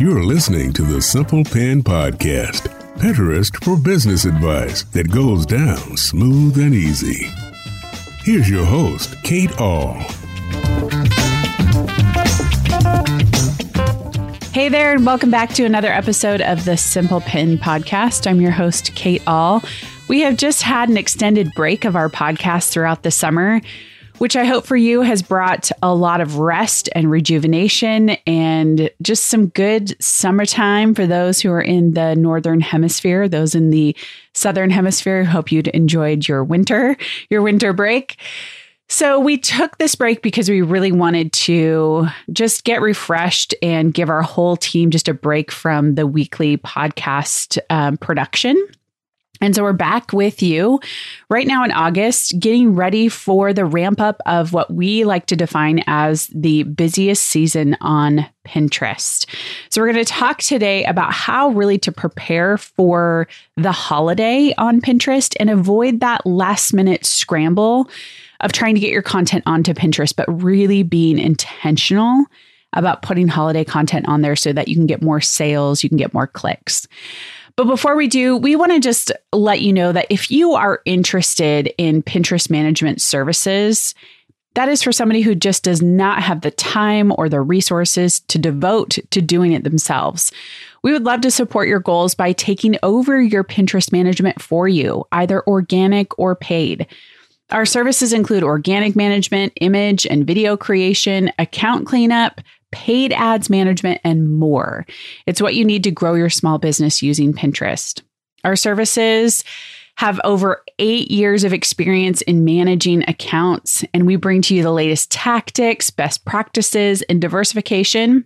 You're listening to the Simple Pin Podcast, Pinterest for business advice that goes down smooth and easy. Here's your host, Kate Ahl. Hey there, and welcome back to another episode of the Simple Pin Podcast. I'm your host, Kate Ahl. We have just had an extended break of our podcast throughout the summer which I hope for you has brought a lot of rest and rejuvenation and just some good summertime for those who are in the northern hemisphere. Those in the southern hemisphere, hope you'd enjoyed your winter, your winter break. So, we took this break because we really wanted to just get refreshed and give our whole team just a break from the weekly podcast um, production. And so we're back with you right now in August, getting ready for the ramp up of what we like to define as the busiest season on Pinterest. So we're going to talk today about how really to prepare for the holiday on Pinterest and avoid that last minute scramble of trying to get your content onto Pinterest, but really being intentional about putting holiday content on there so that you can get more sales, you can get more clicks. But before we do, we want to just let you know that if you are interested in Pinterest management services, that is for somebody who just does not have the time or the resources to devote to doing it themselves. We would love to support your goals by taking over your Pinterest management for you, either organic or paid. Our services include organic management, image and video creation, account cleanup, paid ads management, and more. It's what you need to grow your small business using Pinterest. Our services have over eight years of experience in managing accounts, and we bring to you the latest tactics, best practices, and diversification.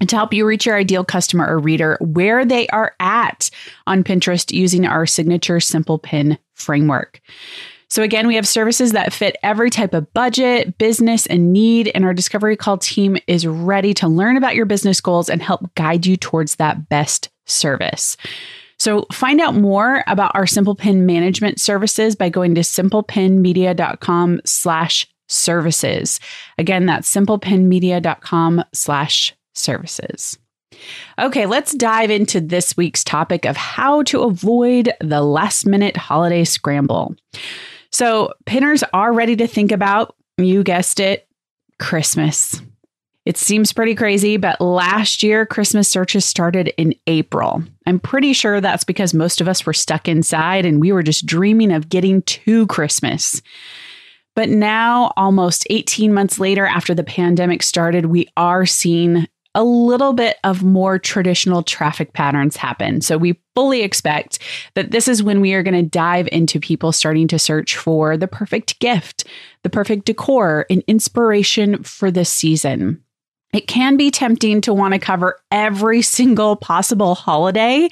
And to help you reach your ideal customer or reader where they are at on Pinterest using our signature simple pin framework. So, again, we have services that fit every type of budget, business, and need. And our Discovery Call team is ready to learn about your business goals and help guide you towards that best service. So, find out more about our Simple Pin management services by going to simplepinmedia.com slash services. Again, that's simplepinmedia.com slash services. Okay, let's dive into this week's topic of how to avoid the last minute holiday scramble. So, pinners are ready to think about, you guessed it, Christmas. It seems pretty crazy, but last year, Christmas searches started in April. I'm pretty sure that's because most of us were stuck inside and we were just dreaming of getting to Christmas. But now, almost 18 months later, after the pandemic started, we are seeing a little bit of more traditional traffic patterns happen. So we fully expect that this is when we are going to dive into people starting to search for the perfect gift, the perfect decor, and inspiration for the season. It can be tempting to want to cover every single possible holiday,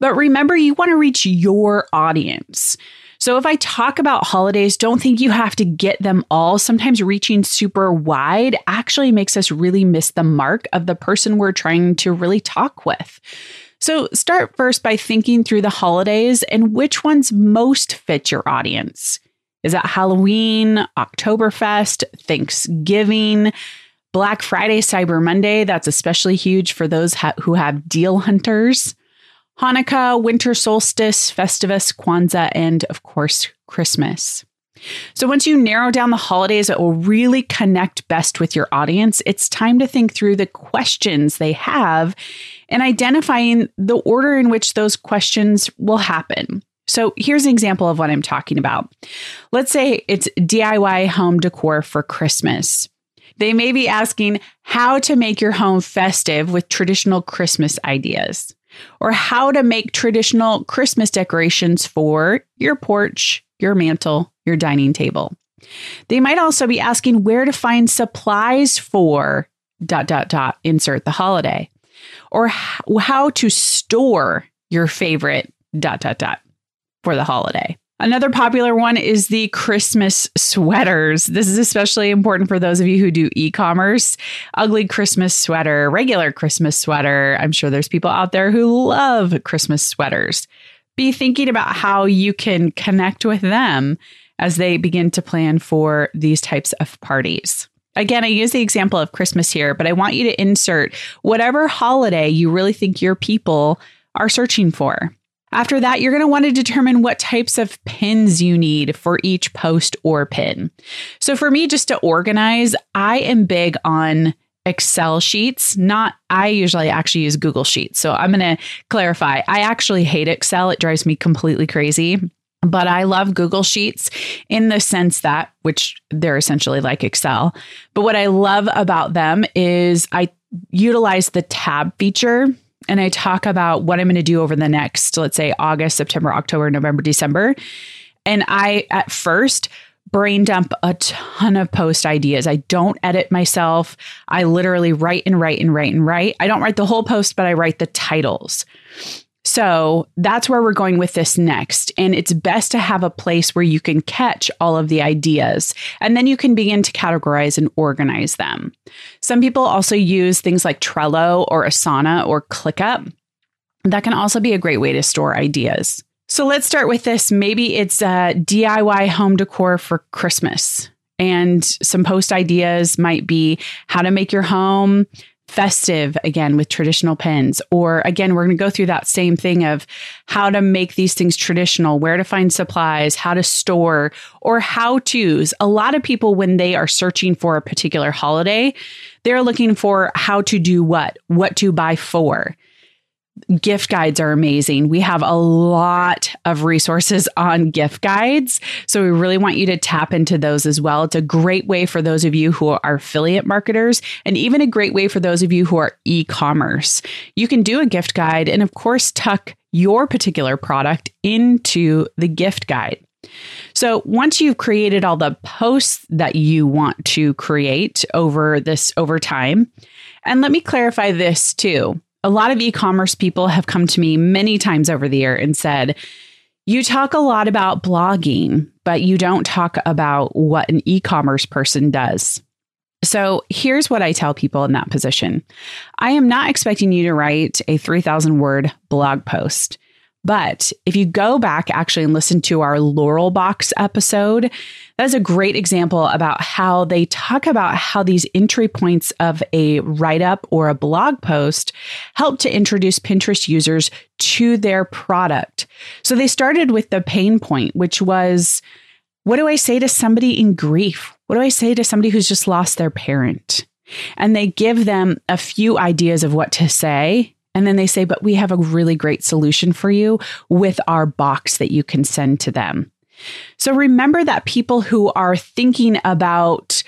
but remember, you want to reach your audience. So if I talk about holidays, don't think you have to get them all. Sometimes reaching super wide actually makes us really miss the mark of the person we're trying to really talk with. So start first by thinking through the holidays and which ones most fit your audience. Is that Halloween, Oktoberfest, Thanksgiving, Black Friday, Cyber Monday? That's especially huge for those ha- who have deal hunters. Hanukkah, winter solstice, Festivus, Kwanzaa, and of course, Christmas. So, once you narrow down the holidays that will really connect best with your audience, it's time to think through the questions they have and identifying the order in which those questions will happen. So, here's an example of what I'm talking about. Let's say it's DIY home decor for Christmas. They may be asking how to make your home festive with traditional Christmas ideas or how to make traditional Christmas decorations for your porch, your mantle, your dining table. They might also be asking where to find supplies for dot dot dot insert the holiday or how to store your favorite dot dot dot for the holiday. Another popular one is the Christmas sweaters. This is especially important for those of you who do e commerce. Ugly Christmas sweater, regular Christmas sweater. I'm sure there's people out there who love Christmas sweaters. be thinking about how you can connect with them as they begin to plan for these types of parties. Again, I use the example of Christmas here, but I want you to insert whatever holiday you really think your people are searching for. After that, you're going to want to determine what types of pins you need for each post or pin. So for me, just to organize, I am big on Excel sheets. Not, I usually actually use Google Sheets. So I'm going to clarify. I actually hate Excel. It drives me completely crazy. But I love Google Sheets in the sense that, which they're essentially like Excel. But what I love about them is I utilize the tab feature and I talk about what I'm going to do over the next, let's say, August, September, October, November, December. And I, at first, brain dump a ton of post ideas. I don't edit myself. I literally write and write and write and write. I don't write the whole post, but I write the titles. So that's where we're going with this next. And it's best to have a place where you can catch all of the ideas and then you can begin to categorize and organize them. Some people also use things like Trello or Asana or ClickUp. That can also be a great way to store ideas. So let's start with this. Maybe it's a DIY home decor for Christmas. And some post ideas might be how to make your home festive again with traditional pins. Or again, we're going to go through that same thing of how to make these things traditional, where to find supplies, how to store, or how to's. A lot of people, when they are searching for a particular holiday, they're looking for how to do what, what to buy for gift guides are amazing. We have a lot of resources on gift guides. So we really want you to tap into those as well. It's a great way for those of you who are affiliate marketers and even a great way for those of you who are e commerce. You can do a gift guide and, of course, tuck your particular product into the gift guide. So once you've created all the posts that you want to create over this over time, and let me clarify this too a lot of e commerce people have come to me many times over the year and said, You talk a lot about blogging, but you don't talk about what an e commerce person does. So here's what I tell people in that position I am not expecting you to write a 3,000 word blog post. But if you go back actually and listen to our Laurel Box episode, that's a great example about how they talk about how these entry points of a write up or a blog post help to introduce Pinterest users to their product. So they started with the pain point, which was what do I say to somebody in grief? What do I say to somebody who's just lost their parent? And they give them a few ideas of what to say and then they say, but we have a really great solution for you with our box that you can send to them. So remember that people who are thinking about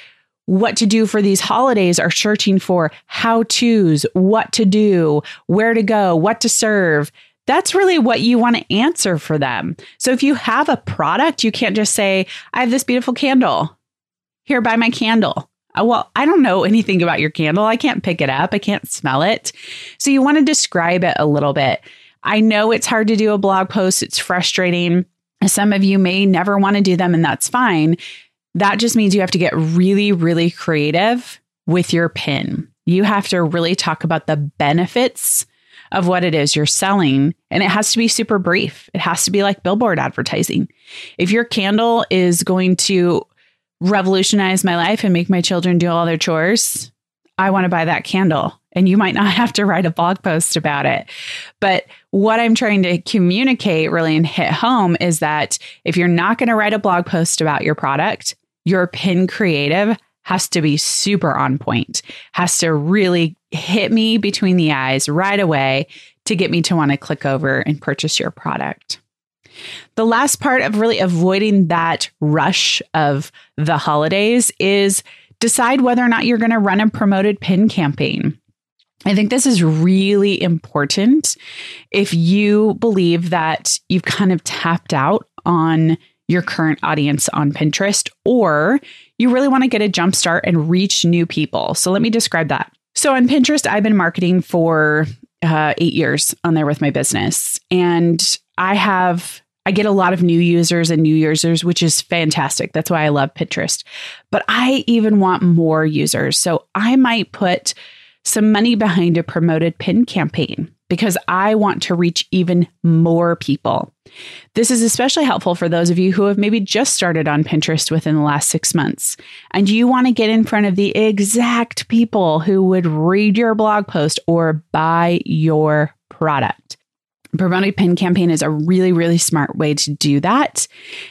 what to do for these holidays are searching for how to's, what to do, where to go, what to serve. That's really what you want to answer for them. So if you have a product, you can't just say, I have this beautiful candle. Here, buy my candle. Uh, well, I don't know anything about your candle. I can't pick it up, I can't smell it. So you want to describe it a little bit. I know it's hard to do a blog post, it's frustrating. Some of you may never want to do them, and that's fine. That just means you have to get really, really creative with your pin. You have to really talk about the benefits of what it is you're selling. And it has to be super brief. It has to be like billboard advertising. If your candle is going to revolutionize my life and make my children do all their chores, I want to buy that candle. And you might not have to write a blog post about it. But what I'm trying to communicate really and hit home is that if you're not going to write a blog post about your product, your pin creative has to be super on point, has to really hit me between the eyes right away to get me to want to click over and purchase your product. The last part of really avoiding that rush of the holidays is decide whether or not you're going to run a promoted pin campaign. I think this is really important if you believe that you've kind of tapped out on your current audience on Pinterest or you really want to get a jump start and reach new people. So let me describe that. So on Pinterest, I've been marketing for uh, eight years on there with my business. And I have I get a lot of new users and new users, which is fantastic. That's why I love Pinterest. But I even want more users. So I might put some money behind a promoted pin campaign. because I want to reach even more people. This is especially helpful for those of you who have maybe just started on Pinterest within the last six months and you want to get in front of the exact people who would read your blog post or buy your product promoted pin campaign is a really, really smart way to do that.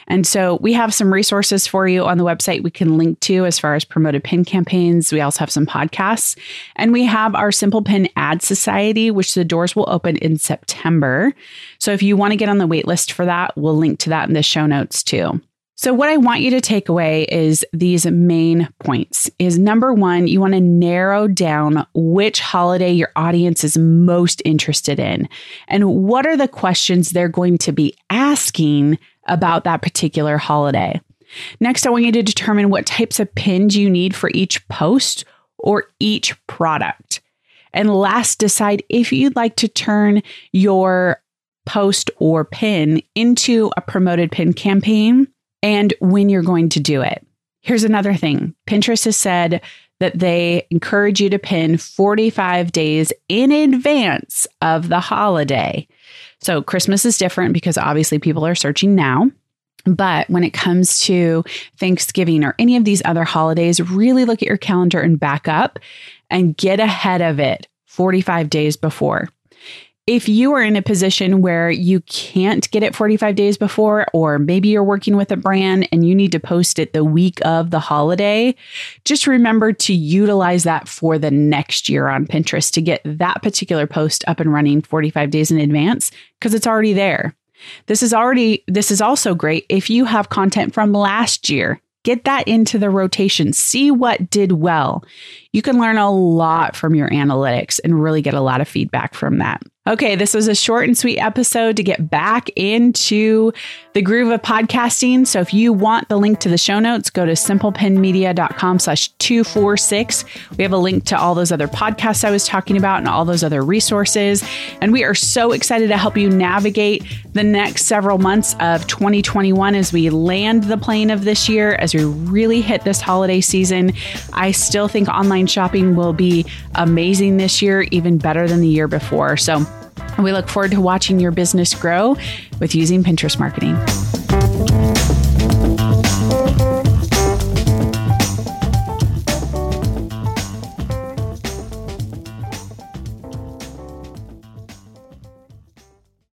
And so we have some resources for you on the website we can link to as far as promoted pin campaigns. We also have some podcasts and we have our Simple Pin Ad Society, which the doors will open in September. So if you want to get on the wait list for that, we'll link to that in the show notes too. So what I want you to take away is these main points. Is number 1, you want to narrow down which holiday your audience is most interested in and what are the questions they're going to be asking about that particular holiday. Next, I want you to determine what types of pins you need for each post or each product. And last, decide if you'd like to turn your post or pin into a promoted pin campaign and when you're going to do it. Here's another thing Pinterest has said that they encourage you to pin 45 days in advance of the holiday. So Christmas is different because obviously people are searching now. But when it comes to Thanksgiving or any of these other holidays, really look at your calendar and back up and get ahead of it 45 days before if you are in a position where you can't get it 45 days before, or maybe you're working with a brand and you need to post it the week of the holiday, just remember to utilize that for the next year on Pinterest to get that particular post up and running 45 days in advance because it's already there. This is already, this is also great if you have content from last year. Get that into the rotation. See what did well. You can learn a lot from your analytics and really get a lot of feedback from that. Okay, this was a short and sweet episode to get back into the groove of podcasting. So if you want the link to the show notes, go to simplepinmedia.com slash 246. We have a link to all those other podcasts I was talking about and all those other resources. And we are so excited to help you navigate the next several months of 2021 as we land the plane of this year, as we really hit this holiday season. I still think online shopping will be amazing this year, even better than the year before. So we look forward to watching your business grow with using Pinterest marketing.